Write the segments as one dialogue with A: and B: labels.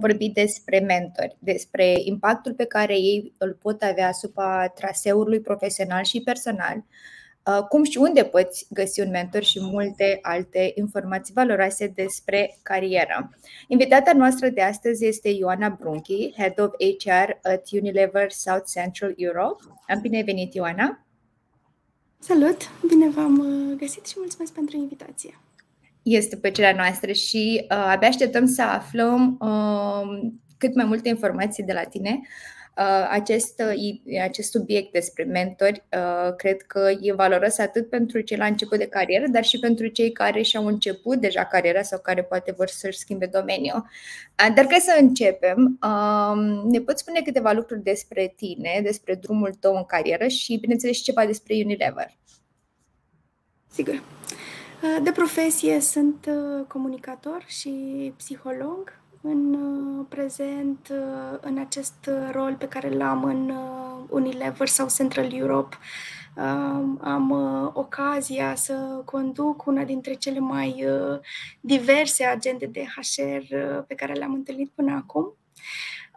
A: vorbi despre mentori, despre impactul pe care ei îl pot avea asupra traseului profesional și personal, uh, cum și unde poți găsi un mentor și multe alte informații valoroase despre carieră. Invitata noastră de astăzi este Ioana Brunchi, Head of HR at Unilever South Central Europe. Am bine venit, Ioana!
B: Salut! Bine v-am uh, găsit și mulțumesc pentru invitație!
A: Este plăcerea noastră și uh, abia așteptăm să aflăm uh, cât mai multe informații de la tine. Uh, acest, uh, acest subiect despre mentori uh, cred că e valoros atât pentru cei la început de carieră, dar și pentru cei care și-au început deja cariera sau care poate vor să-și schimbe domeniul. Uh, dar ca să începem, uh, ne poți spune câteva lucruri despre tine, despre drumul tău în carieră și, bineînțeles, și ceva despre Unilever.
B: Sigur. De profesie sunt uh, comunicator și psiholog. În uh, prezent, uh, în acest rol pe care l-am în Unilever sau Central Europe, am ocazia să conduc una dintre cele mai diverse agende de HR pe care le-am întâlnit până acum.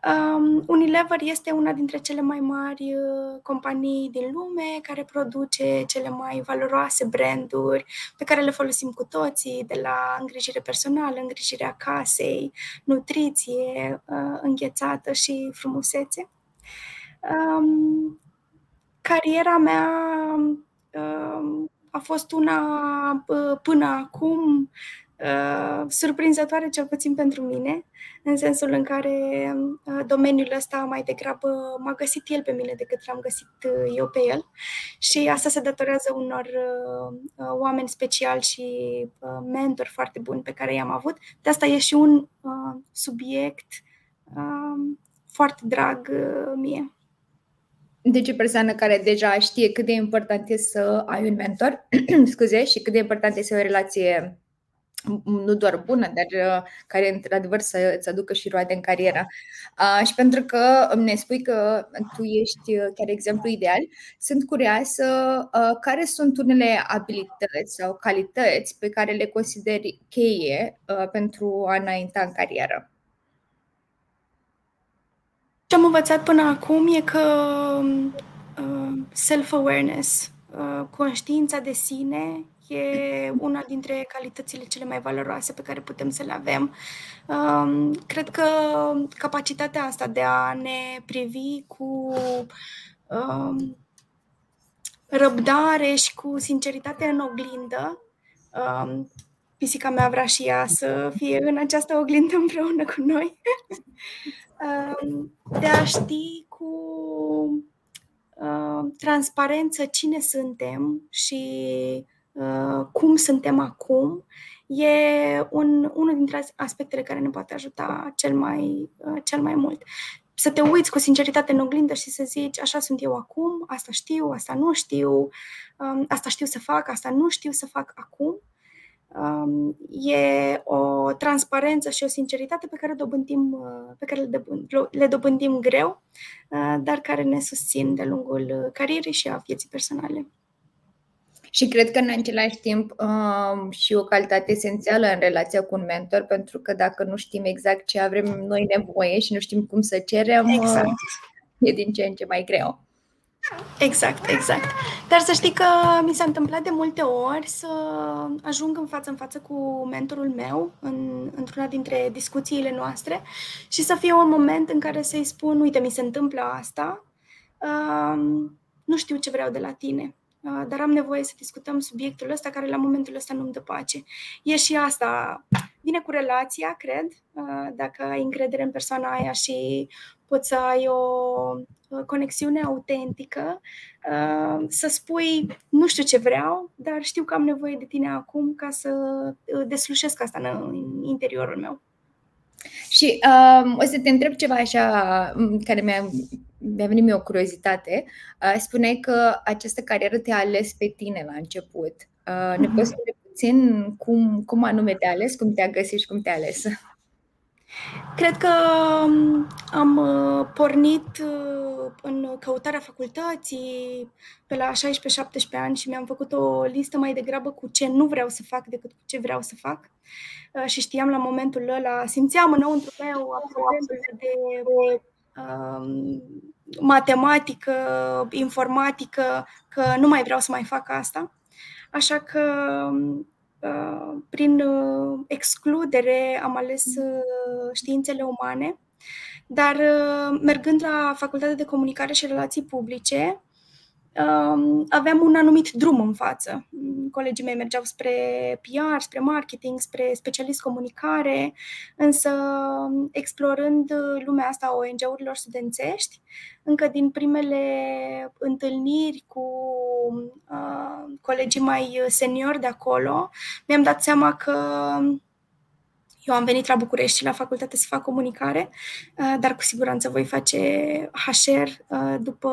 B: Um, Unilever este una dintre cele mai mari uh, companii din lume care produce cele mai valoroase branduri pe care le folosim cu toții, de la îngrijire personală, îngrijirea casei, nutriție, uh, înghețată și frumusețe. Um, cariera mea uh, a fost una uh, până acum Uh, surprinzătoare, cel puțin pentru mine, în sensul în care uh, domeniul ăsta mai degrabă m-a găsit el pe mine decât l-am găsit uh, eu pe el. Și asta se datorează unor uh, uh oameni speciali și uh, mentori foarte buni pe care i-am avut. De asta e și un uh, subiect uh, foarte drag uh, mie.
A: Deci o persoană care deja știe cât de important e să ai un mentor, scuze, și cât de important e să ai o relație nu doar bună, dar uh, care într-adevăr să îți aducă și roade în carieră. Uh, și pentru că ne spui că tu ești uh, chiar exemplu ideal, sunt curioasă care sunt unele abilități sau calități pe care le consideri cheie pentru a înainta în carieră.
B: Ce am învățat până acum e că self-awareness, conștiința de sine e una dintre calitățile cele mai valoroase pe care putem să le avem. Um, cred că capacitatea asta de a ne privi cu um, răbdare și cu sinceritate în oglindă, um, pisica mea vrea și ea să fie în această oglindă împreună cu noi, de a ști cu uh, transparență cine suntem și Uh, cum suntem acum, e un, unul dintre aspectele care ne poate ajuta cel mai, uh, cel mai mult. Să te uiți cu sinceritate în oglindă și să zici, așa sunt eu acum, asta știu, asta nu știu, um, asta știu să fac, asta nu știu să fac acum. Um, e o transparență și o sinceritate pe care, dobândim, uh, pe care le, dobândim, le dobândim greu, dar care ne susțin de lungul carierei și a vieții personale.
A: Și cred că în același timp um, și o calitate esențială în relația cu un mentor, pentru că dacă nu știm exact ce avem noi nevoie și nu știm cum să cerem, exact. uh, e din ce în ce mai greu.
B: Exact, exact. Dar să știi că mi s-a întâmplat de multe ori să ajung în față în față cu mentorul meu în, într-una dintre discuțiile noastre și să fie un moment în care să-i spun, uite, mi se întâmplă asta, um, nu știu ce vreau de la tine Ah, dar am nevoie să discutăm subiectul ăsta care la momentul ăsta nu-mi dă pace. E și asta, vine cu relația, cred, ah, dacă ai încredere în persoana aia și poți să ai o conexiune autentică, ah, să spui, nu știu ce vreau, dar știu că am nevoie de tine acum ca să deslușesc asta în interiorul meu.
A: Și um, o să te întreb ceva așa care mi-a mi-a venit mie o curiozitate. Uh, spuneai că această carieră te-a ales pe tine la început. Uh, ne poți spune puțin cum, cum anume te-a ales, cum te-a găsit și cum te-a ales?
B: Cred că um, am uh, pornit uh, în căutarea facultății pe la 16-17 ani și mi-am făcut o listă mai degrabă cu ce nu vreau să fac decât cu ce vreau să fac. Uh, și știam la momentul ăla, simțeam înăuntru meu absolventul de um, matematică, informatică, că nu mai vreau să mai fac asta. Așa că um, Uh, prin uh, excludere am ales uh, științele umane, dar mergând la Facultatea de Comunicare și Relații Publice, um, aveam un anumit drum în față. Colegii mei mergeau spre PR, spre marketing, spre specialist comunicare, însă explorând lumea asta a ONG-urilor studențești, încă din primele întâlniri cu uh, colegii mai seniori de acolo, mi-am dat seama că eu am venit la București la facultate să fac comunicare, uh, dar cu siguranță voi face HR uh, după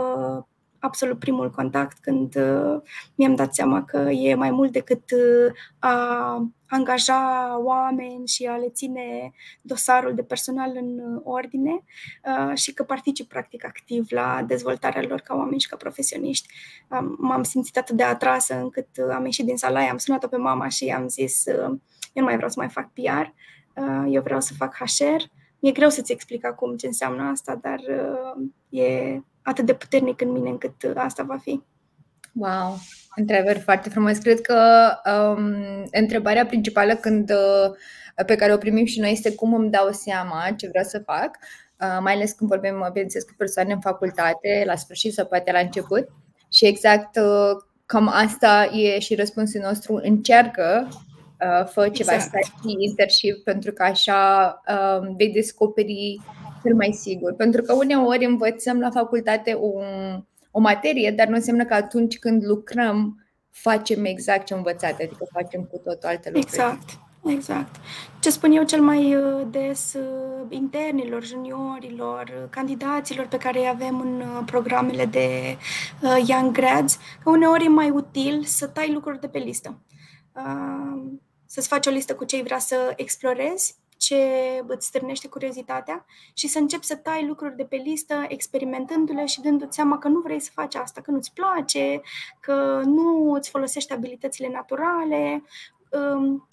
B: absolut primul contact când uh, mi-am dat seama că e mai mult decât uh, a angaja oameni și a le ține dosarul de personal în uh, ordine uh, și că particip practic activ la dezvoltarea lor ca oameni și ca profesioniști. Um, m-am simțit atât de atrasă încât uh, am ieșit din sala am sunat-o pe mama și i-am zis uh, eu nu mai vreau să mai fac PR, uh, eu vreau să fac HR. E greu să-ți explic acum ce înseamnă asta, dar uh, e atât de puternic în mine încât uh, asta va fi.
A: Wow, întrebări foarte frumos. Cred că um, întrebarea principală când, uh, pe care o primim și noi este cum îmi dau seama ce vreau să fac, uh, mai ales când vorbim, bineînțeles, cu persoane în facultate, la sfârșit sau poate la început. Și exact uh, cam asta e și răspunsul nostru. Încearcă, uh, fă ceva exact. stai internship, pentru că așa uh, vei descoperi cel mai sigur. Pentru că uneori învățăm la facultate un, o materie, dar nu înseamnă că atunci când lucrăm facem exact ce învățat, adică facem cu totul alte lucruri.
B: Exact, exact. Ce spun eu cel mai uh, des uh, internilor, juniorilor, uh, candidaților pe care îi avem în programele de Young Grads, că uneori e mai util să tai lucruri de pe listă. Să-ți faci o listă cu ce vrea să explorezi ce îți stârnește curiozitatea și să începi să tai lucruri de pe listă, experimentându-le și dându-ți seama că nu vrei să faci asta, că nu-ți place, că nu îți folosești abilitățile naturale. Um,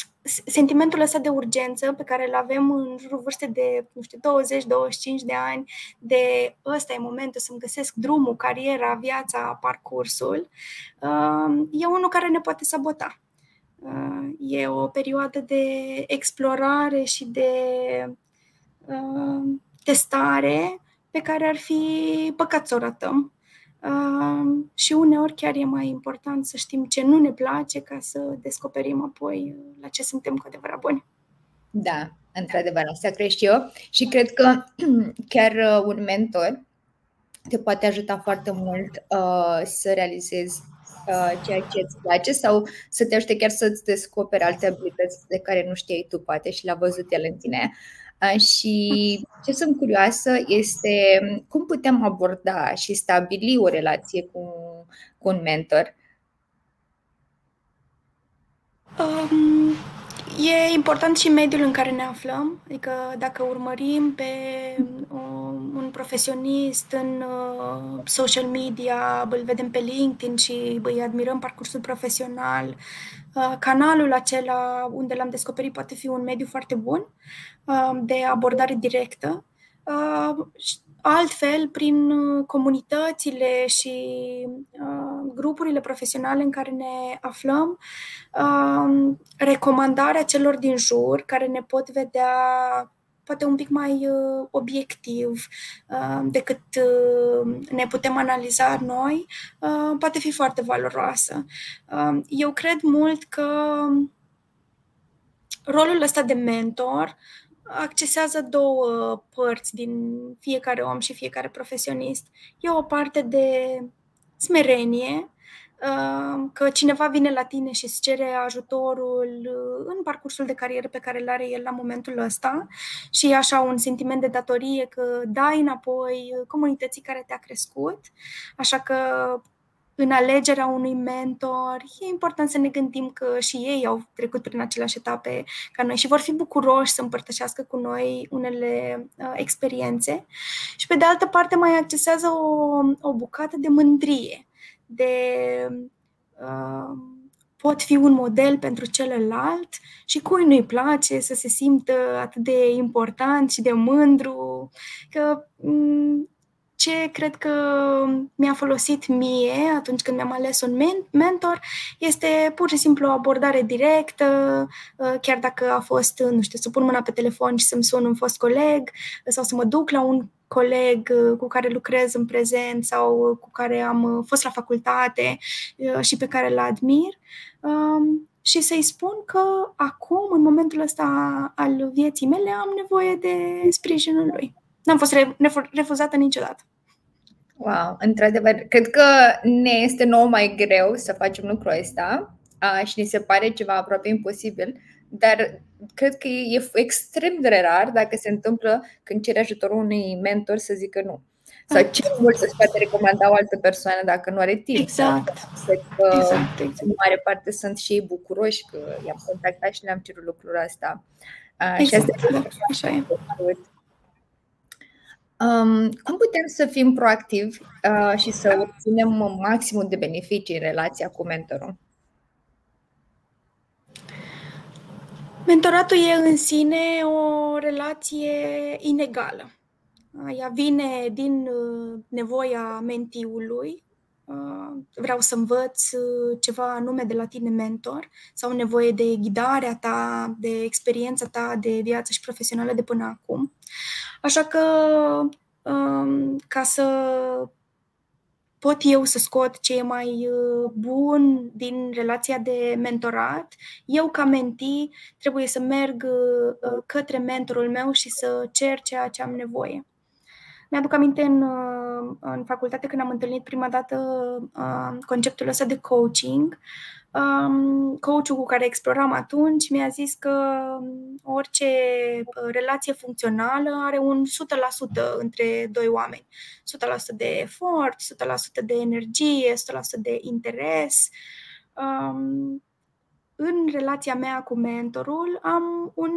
B: sentimentul ăsta de urgență pe care îl avem în jurul vârstei de, nu știu, 20-25 de ani, de ăsta e momentul să-mi găsesc drumul, cariera, viața, parcursul, um, e unul care ne poate sabota. Uh, e o perioadă de explorare și de uh, testare pe care ar fi păcat să o ratăm. Uh, și uneori chiar e mai important să știm ce nu ne place ca să descoperim apoi la ce suntem cu adevărat buni.
A: Da, într-adevăr, asta cred și eu. Și cred că chiar un mentor te poate ajuta foarte mult uh, să realizezi uh, ceea ce îți place sau să te ajute chiar să-ți descoperi alte abilități de care nu știai tu, poate, și l-a văzut el în tine. Uh, și ce sunt curioasă este cum putem aborda și stabili o relație cu, cu un mentor.
B: Um, E important și mediul în care ne aflăm, adică dacă urmărim pe un profesionist în uh, social media, îl vedem pe LinkedIn și îi admirăm parcursul profesional, uh, canalul acela unde l-am descoperit poate fi un mediu foarte bun uh, de abordare directă altfel prin uh, comunitățile și uh, grupurile profesionale în care ne aflăm, uh, recomandarea celor din jur care ne pot vedea poate un pic mai uh, obiectiv uh, decât uh, ne putem analiza noi, uh, poate fi foarte valoroasă. Uh, eu cred mult că rolul ăsta de mentor accesează două părți din fiecare om și fiecare profesionist. E o parte de smerenie, uh, că cineva vine la tine și îți cere ajutorul uh, în parcursul de carieră pe care îl are el la momentul ăsta și e așa un sentiment de datorie că dai înapoi comunității care te-a crescut, așa că în alegerea unui mentor, e important să ne gândim că și ei au trecut prin aceleași etape ca noi și vor fi bucuroși să împărtășească cu noi unele uh, experiențe. Și pe de altă parte mai accesează o, o bucată de mândrie, de uh, pot fi un model pentru celălalt și cui nu-i place să se simtă atât de important și de mândru, că mm, ce cred că mi-a folosit mie atunci când mi-am ales un mentor este pur și simplu o abordare directă, uh, chiar dacă a fost, nu știu, să pun mâna pe telefon și să-mi sun un fost coleg sau să mă duc la un coleg uh, cu care lucrez în prezent sau cu care am uh, fost la facultate și pe care îl admir um, și să-i spun că acum, în momentul ăsta al vieții mele, am nevoie de sprijinul lui. N-am fost refuzată niciodată.
A: Wow, într-adevăr, cred că ne este nou mai greu să facem lucrul ăsta și ni se pare ceva aproape imposibil, dar cred că e extrem de rar dacă se întâmplă când cere ajutorul unui mentor să zică nu. Sau ce mult să-ți poate recomanda o altă persoană dacă nu are timp.
B: Exact.
A: că exact, exact. în mare parte sunt și ei bucuroși că i-am contactat și le-am cerut lucrul ăsta.
B: Exact. Și asta e așa e.
A: Um, cum putem să fim proactivi uh, și să obținem maximul de beneficii în relația cu mentorul?
B: Mentoratul e în sine o relație inegală. Ea vine din uh, nevoia mentiului, uh, vreau să învăț uh, ceva anume de la tine mentor sau nevoie de ghidarea ta, de experiența ta de viață și profesională de până acum. Așa că um, ca să pot eu să scot ce e mai bun din relația de mentorat, eu ca menti trebuie să merg către mentorul meu și să cer ceea ce am nevoie. Mi-aduc aminte în, uh, în facultate când am întâlnit prima dată uh, conceptul ăsta de coaching. Um, coachul cu care exploram atunci mi-a zis că orice uh, relație funcțională are un 100% între doi oameni. 100% de efort, 100% de energie, 100% de interes. Um, în relația mea cu mentorul am un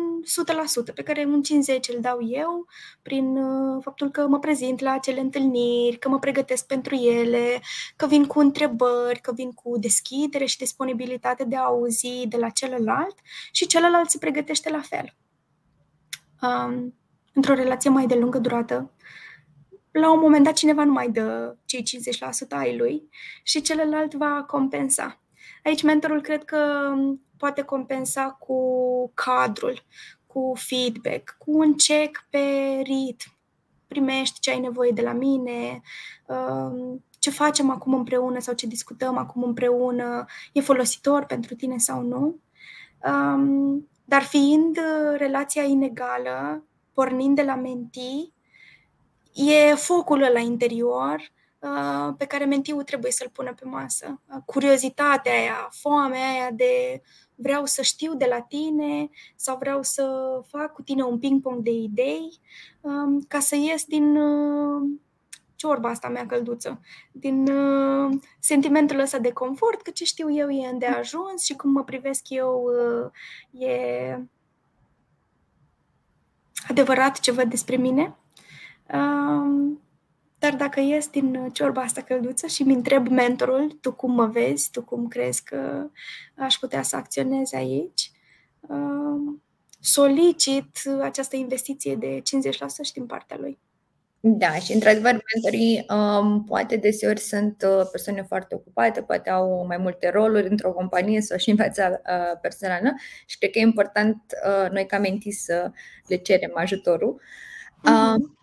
B: 100% pe care un 50 îl dau eu prin uh, faptul că mă prezint la acele întâlniri, că mă pregătesc pentru ele, că vin cu întrebări, că vin cu deschidere și disponibilitate de a auzi de la celălalt și celălalt se pregătește la fel. Um, într-o relație mai de lungă durată, la un moment dat cineva nu mai dă cei 50% ai lui și celălalt va compensa. Aici mentorul cred că poate compensa cu cadrul, cu feedback, cu un check pe ritm. Primești ce ai nevoie de la mine, um, ce facem acum împreună sau ce discutăm acum împreună e folositor pentru tine sau nu. Um, dar fiind relația inegală, pornind de la menti, e focul ăla interior Uh, pe care mentiul trebuie să-l pună pe masă. Uh, curiozitatea aia, foamea aia de vreau să știu de la tine sau vreau să fac cu tine un ping-pong de idei um, ca să ies din uh, ciorba asta mea călduță, din sentimentul ăsta de confort, că ce știu eu e îndeajuns și cum mă privesc eu e adevărat ce văd despre mine. Um, dar dacă ies din uh, ciorba asta călduță și mi întreb mentorul, tu cum mă vezi, tu cum crezi că aș putea să acționez aici, uh, solicit această investiție de 50% și din partea lui.
A: Da, și într-adevăr, mentorii um, poate deseori sunt uh, persoane foarte ocupate, poate au mai multe roluri într-o companie sau și în viața uh, personală și cred că e important uh, noi ca mentii să le cerem ajutorul. Uh, uh-huh.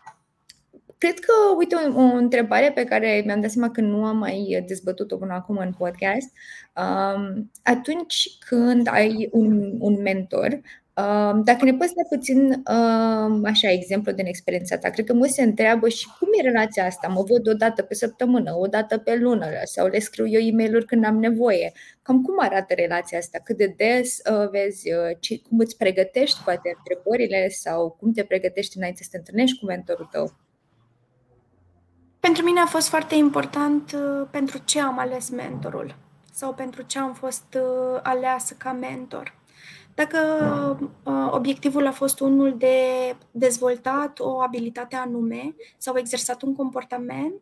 A: Cred că, uite, o, o întrebare pe care mi-am dat seama că nu am mai dezbătut-o până acum în podcast. Um, atunci când ai un, un mentor, um, dacă ne poți da puțin um, așa exemplu din experiența ta, cred că mulți se întreabă și cum e relația asta? Mă văd o dată pe săptămână, o dată pe lună sau le scriu eu e mail când am nevoie. Cam cum arată relația asta? Cât de des uh, vezi, uh, ce, cum îți pregătești poate întrebările sau cum te pregătești înainte să te întâlnești cu mentorul tău?
B: Pentru mine a fost foarte important uh, pentru ce am ales mentorul sau pentru ce am fost uh, aleasă ca mentor. Dacă uh, obiectivul a fost unul de dezvoltat o abilitate anume sau exersat un comportament,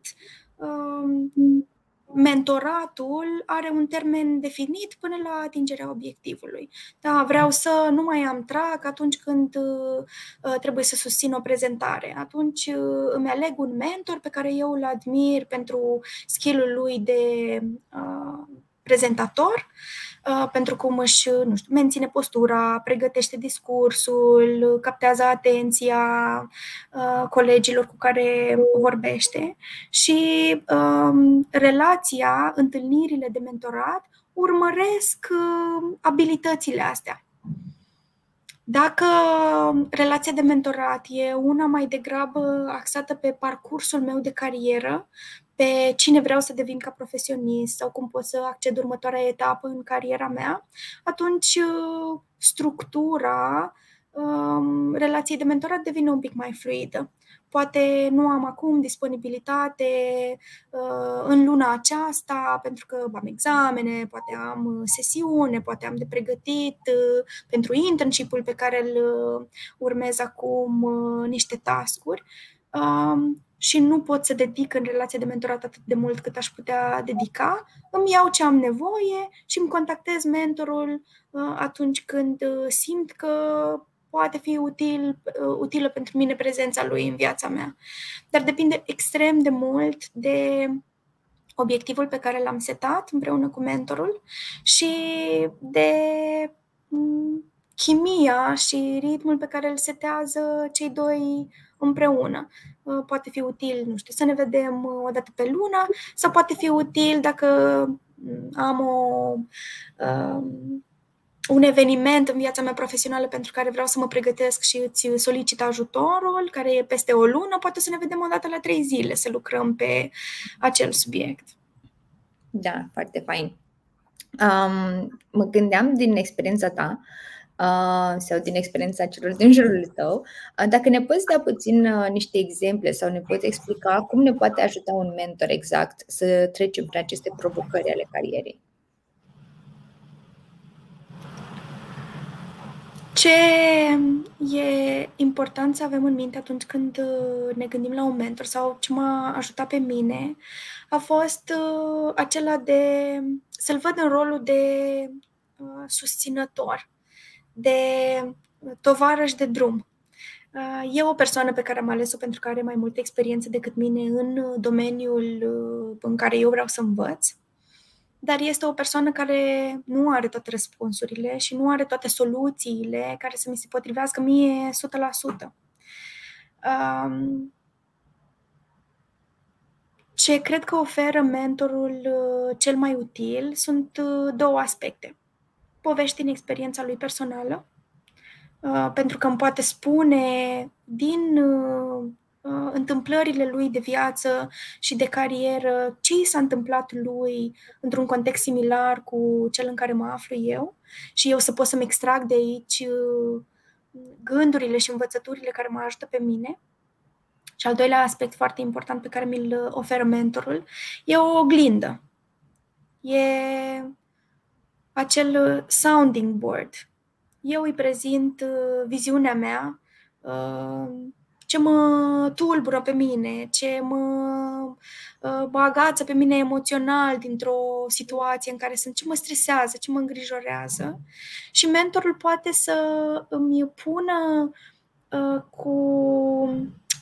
B: mentoratul are un termen definit până la atingerea obiectivului. Da, vreau să nu mai am trac atunci când uh, trebuie să susțin o prezentare. Atunci uh, îmi aleg un mentor pe care eu îl admir pentru skill-ul lui de uh, prezentator Uh, pentru cum își nu știu, menține postura, pregătește discursul, captează atenția uh, colegilor cu care vorbește și um, relația, întâlnirile de mentorat urmăresc uh, abilitățile astea. Dacă relația de mentorat e una mai degrabă axată pe parcursul meu de carieră, pe cine vreau să devin ca profesionist sau cum pot să acced următoarea etapă în cariera mea, atunci uh, structura um, relației de mentorat devine un pic mai fluidă. Poate nu am acum disponibilitate uh, în luna aceasta pentru că am examene, poate am uh, sesiune, poate am de pregătit uh, pentru internship-ul pe care îl uh, urmez acum uh, niște tascuri. Um, și nu pot să dedic în relația de mentorat atât de mult cât aș putea dedica, îmi iau ce am nevoie și îmi contactez mentorul uh, atunci când uh, simt că poate fi util, uh, utilă pentru mine prezența lui în viața mea. Dar depinde extrem de mult de obiectivul pe care l-am setat împreună cu mentorul și de mm, chimia și ritmul pe care îl setează cei doi împreună. Uh, poate fi util, nu știu, să ne vedem uh, o dată pe lună sau poate fi util dacă mm, am o, um, un eveniment în viața mea profesională pentru care vreau să mă pregătesc și îți solicit ajutorul, care e peste o lună, poate să ne vedem o dată la trei zile, să lucrăm pe acel subiect.
A: Da, foarte fain. Um, mă gândeam din experiența ta uh, sau din experiența celor din jurul tău. Dacă ne poți da puțin niște exemple sau ne poți explica cum ne poate ajuta un mentor exact să trecem prin aceste provocări ale carierei.
B: Ce e important să avem în minte atunci când ne gândim la un mentor sau ce m-a ajutat pe mine a fost acela de să-l văd în rolul de susținător de tovarăș de drum. Uh, e o persoană pe care am ales-o pentru că are mai multă experiență decât mine în domeniul uh, în care eu vreau să învăț, dar este o persoană care nu are toate răspunsurile și nu are toate soluțiile care să mi se potrivească mie 100%. Um, ce cred că oferă mentorul uh, cel mai util sunt două aspecte povești din experiența lui personală, uh, pentru că îmi poate spune din uh, uh, întâmplările lui de viață și de carieră ce i s-a întâmplat lui într-un context similar cu cel în care mă aflu eu și eu să pot să-mi extrag de aici gândurile și învățăturile care mă ajută pe mine. Și al doilea aspect foarte important pe care mi-l oferă mentorul e o oglindă. E acel uh, sounding board. Eu îi prezint uh, viziunea mea, uh, ce mă tulbură pe mine, ce mă bagață pe mine emoțional dintr-o situație în care sunt, ce mă stresează, ce mă îngrijorează. Și mentorul poate să îmi pună cu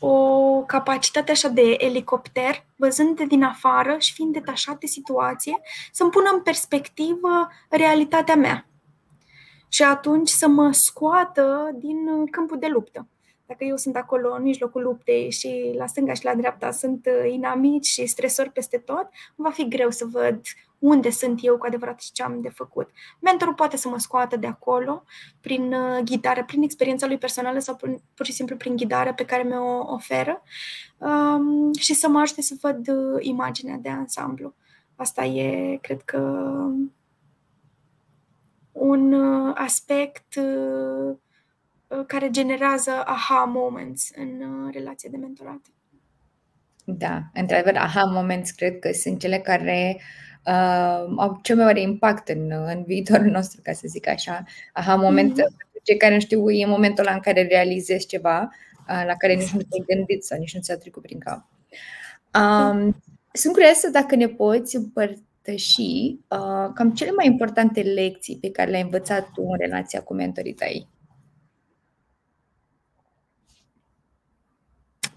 B: o capacitate așa de elicopter, văzând de din afară și fiind detașat de situație, să-mi pună în perspectivă realitatea mea. Și atunci să mă scoată din câmpul de luptă. Dacă eu sunt acolo în mijlocul luptei și la stânga și la dreapta sunt inamici și stresori peste tot, va fi greu să văd unde sunt eu cu adevărat și ce am de făcut. Mentorul poate să mă scoată de acolo prin uh, ghidare, prin experiența lui personală sau prin, pur și simplu prin ghidarea pe care mi-o oferă um, și să mă ajute să văd uh, imaginea de ansamblu. Asta e, cred că, un uh, aspect care generează aha moments în relația de mentorat.
A: Da, într-adevăr, aha moments cred că sunt cele care uh, au cel mai mare impact în, în viitorul nostru, ca să zic așa. Aha moment, mm-hmm. cei care nu știu, e momentul ăla în care realizezi ceva uh, la care nici nu te-ai gândit sau nici nu ți-a trecut prin cap. Um, sunt curioasă dacă ne poți împărtăși uh, cam cele mai importante lecții pe care le-ai învățat tu în relația cu mentorii tăi.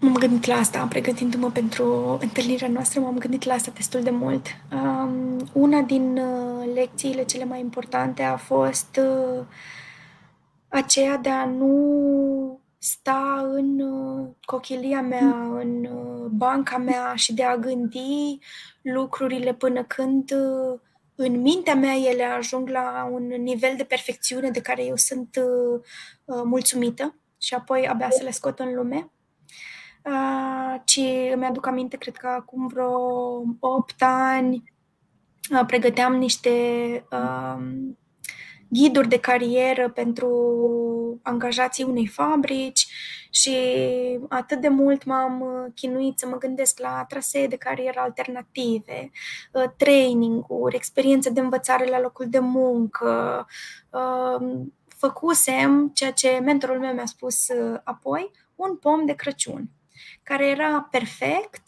B: M-am gândit la asta, pregătindu-mă pentru întâlnirea noastră, m-am gândit la asta destul de mult. Um, una din uh, lecțiile cele mai importante a fost uh, aceea de a nu sta în uh, cochilia mea, în uh, banca mea și de a gândi lucrurile până când uh, în mintea mea ele ajung la un nivel de perfecțiune de care eu sunt uh, uh, mulțumită și apoi abia să le scot în lume uh, ci îmi aduc aminte, cred că acum vreo 8 ani uh, pregăteam niște uh, ghiduri de carieră pentru angajații unei fabrici și atât de mult m-am chinuit să mă gândesc la trasee de carieră alternative, uh, training-uri, experiențe de învățare la locul de muncă. Uh, făcusem ceea ce mentorul meu mi-a spus uh, apoi, un pom de Crăciun care era perfect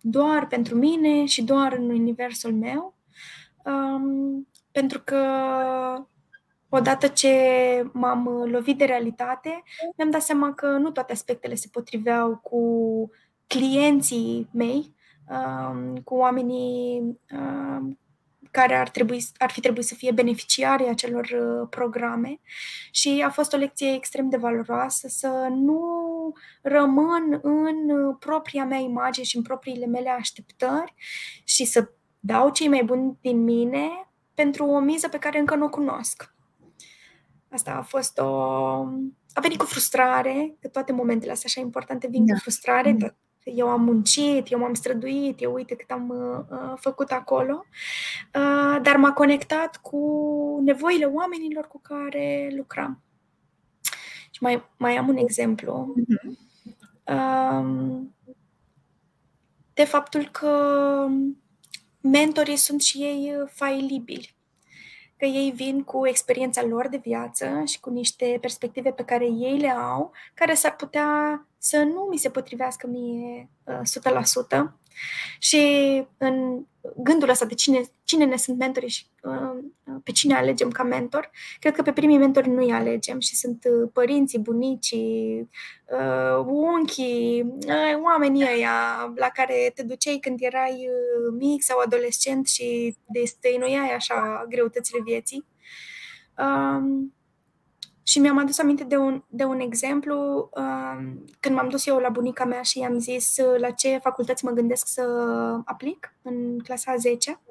B: doar pentru mine și doar în universul meu, um, pentru că odată ce m-am lovit de realitate, mi-am dat seama că nu toate aspectele se potriveau cu clienții mei, um, cu oamenii um, care ar, trebui, ar fi trebuit să fie beneficiarii acelor uh, programe și a fost o lecție extrem de valoroasă să nu rămân în uh, propria mea imagine și în propriile mele așteptări și să dau cei mai buni din mine pentru o miză pe care încă nu o cunosc. Asta a fost o... A venit cu frustrare, că toate momentele astea așa importante vin da. cu frustrare, da eu am muncit, eu m-am străduit, eu uite cât am uh, uh, făcut acolo, uh, dar m-a conectat cu nevoile oamenilor cu care lucram. Și mai, mai am un exemplu. Uh, de faptul că mentorii sunt și ei uh, failibili că ei vin cu experiența lor de viață și cu niște perspective pe care ei le au, care s-ar putea să nu mi se potrivească mie uh, 100%. Și în gândul ăsta de cine, cine ne sunt mentorii și uh, pe cine alegem ca mentor, cred că pe primii mentori nu îi alegem și sunt uh, părinții, bunicii, uh, unchii, uh, oamenii ăia la care te duceai când erai uh, mic sau adolescent și de stăinuiai așa greutățile vieții. Uh, și mi-am adus aminte de un, de un exemplu uh, când m-am dus eu la bunica mea și i-am zis uh, la ce facultăți mă gândesc să aplic în clasa a 10 uh,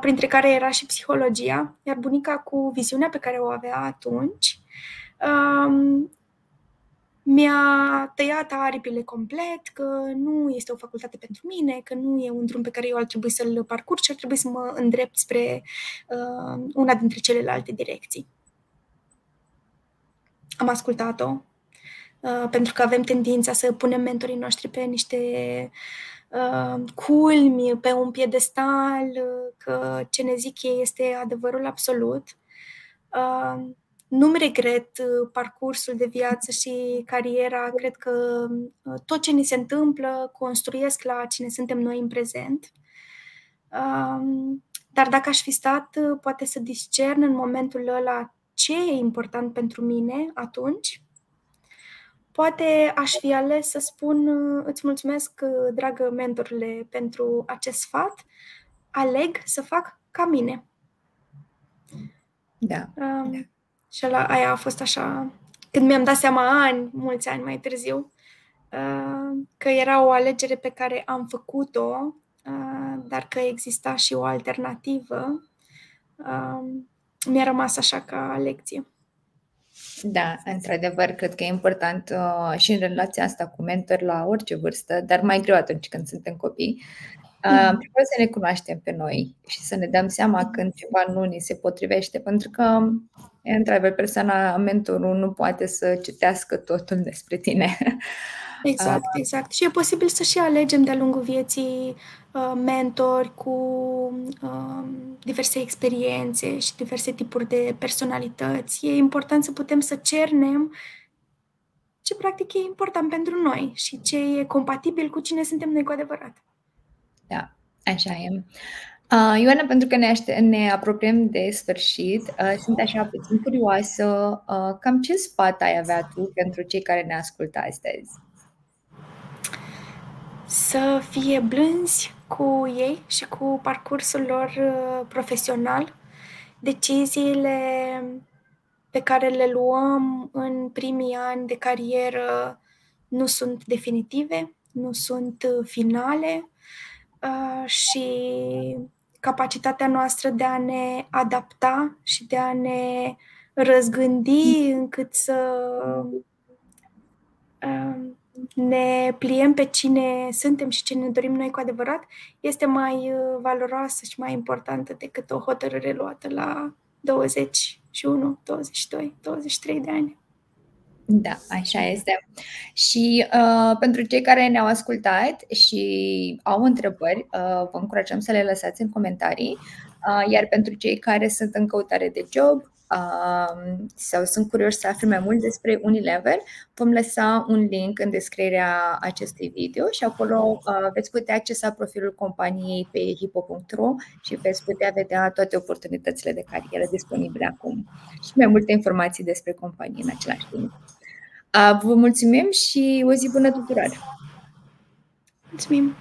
B: printre care era și psihologia, iar bunica cu viziunea pe care o avea atunci uh, mi-a tăiat aripile complet, că nu este o facultate pentru mine, că nu e un drum pe care eu ar trebui să-l parcurg și ar trebui să mă îndrept spre uh, una dintre celelalte direcții. Am ascultat-o, uh, pentru că avem tendința să punem mentorii noștri pe niște uh, culmi, pe un piedestal, uh, că ce ne zic ei este adevărul absolut. Uh, nu-mi regret uh, parcursul de viață și cariera. Cred că uh, tot ce ni se întâmplă construiesc la cine suntem noi în prezent. Dar dacă aș fi stat, poate să discern în momentul ăla ce e important pentru mine atunci, poate aș fi ales să spun îți mulțumesc, dragă mentorule, pentru acest sfat, aleg să fac ca mine.
A: Da. Um,
B: da. Și la aia a fost așa, când mi-am dat seama ani, mulți ani mai târziu, uh, că era o alegere pe care am făcut-o, uh, dar că exista și o alternativă. Uh, mi-a rămas așa ca lecție.
A: Da, într-adevăr, cred că e important uh, și în relația asta cu mentor la orice vârstă, dar mai greu atunci când suntem copii, uh, mm. trebuie să ne cunoaștem pe noi și să ne dăm seama când ceva nu ni se potrivește, pentru că, într-adevăr, persoana, mentorul nu poate să citească totul despre tine.
B: Exact, uh, exact. Și e posibil să și alegem de-a lungul vieții uh, mentori cu uh, diverse experiențe și diverse tipuri de personalități. E important să putem să cernem ce practic e important pentru noi și ce e compatibil cu cine suntem noi cu adevărat.
A: Da, așa e. Uh, Ioana, pentru că ne, aște- ne apropiem de sfârșit, uh, sunt așa puțin curioasă, uh, cam ce sfat ai avea tu pentru cei care ne ascultă astăzi?
B: Să fie blânzi cu ei și cu parcursul lor uh, profesional, deciziile pe care le luăm în primii ani de carieră nu sunt definitive, nu sunt uh, finale uh, și capacitatea noastră de a ne adapta și de a ne răzgândi încât să uh, ne pliem pe cine suntem și ce ne dorim noi cu adevărat, este mai valoroasă și mai importantă decât o hotărâre luată la 21, 22, 23 de ani.
A: Da, așa este. Și uh, pentru cei care ne-au ascultat și au întrebări, uh, vă încurajăm să le lăsați în comentarii. Uh, iar pentru cei care sunt în căutare de job, sau sunt curioși să afle mai mult despre Unilever, vom lăsa un link în descrierea acestui video și acolo veți putea accesa profilul companiei pe hipo.ro și veți putea vedea toate oportunitățile de carieră disponibile acum și mai multe informații despre companie în același timp. Vă mulțumim și o zi bună tuturor!
B: Mulțumim!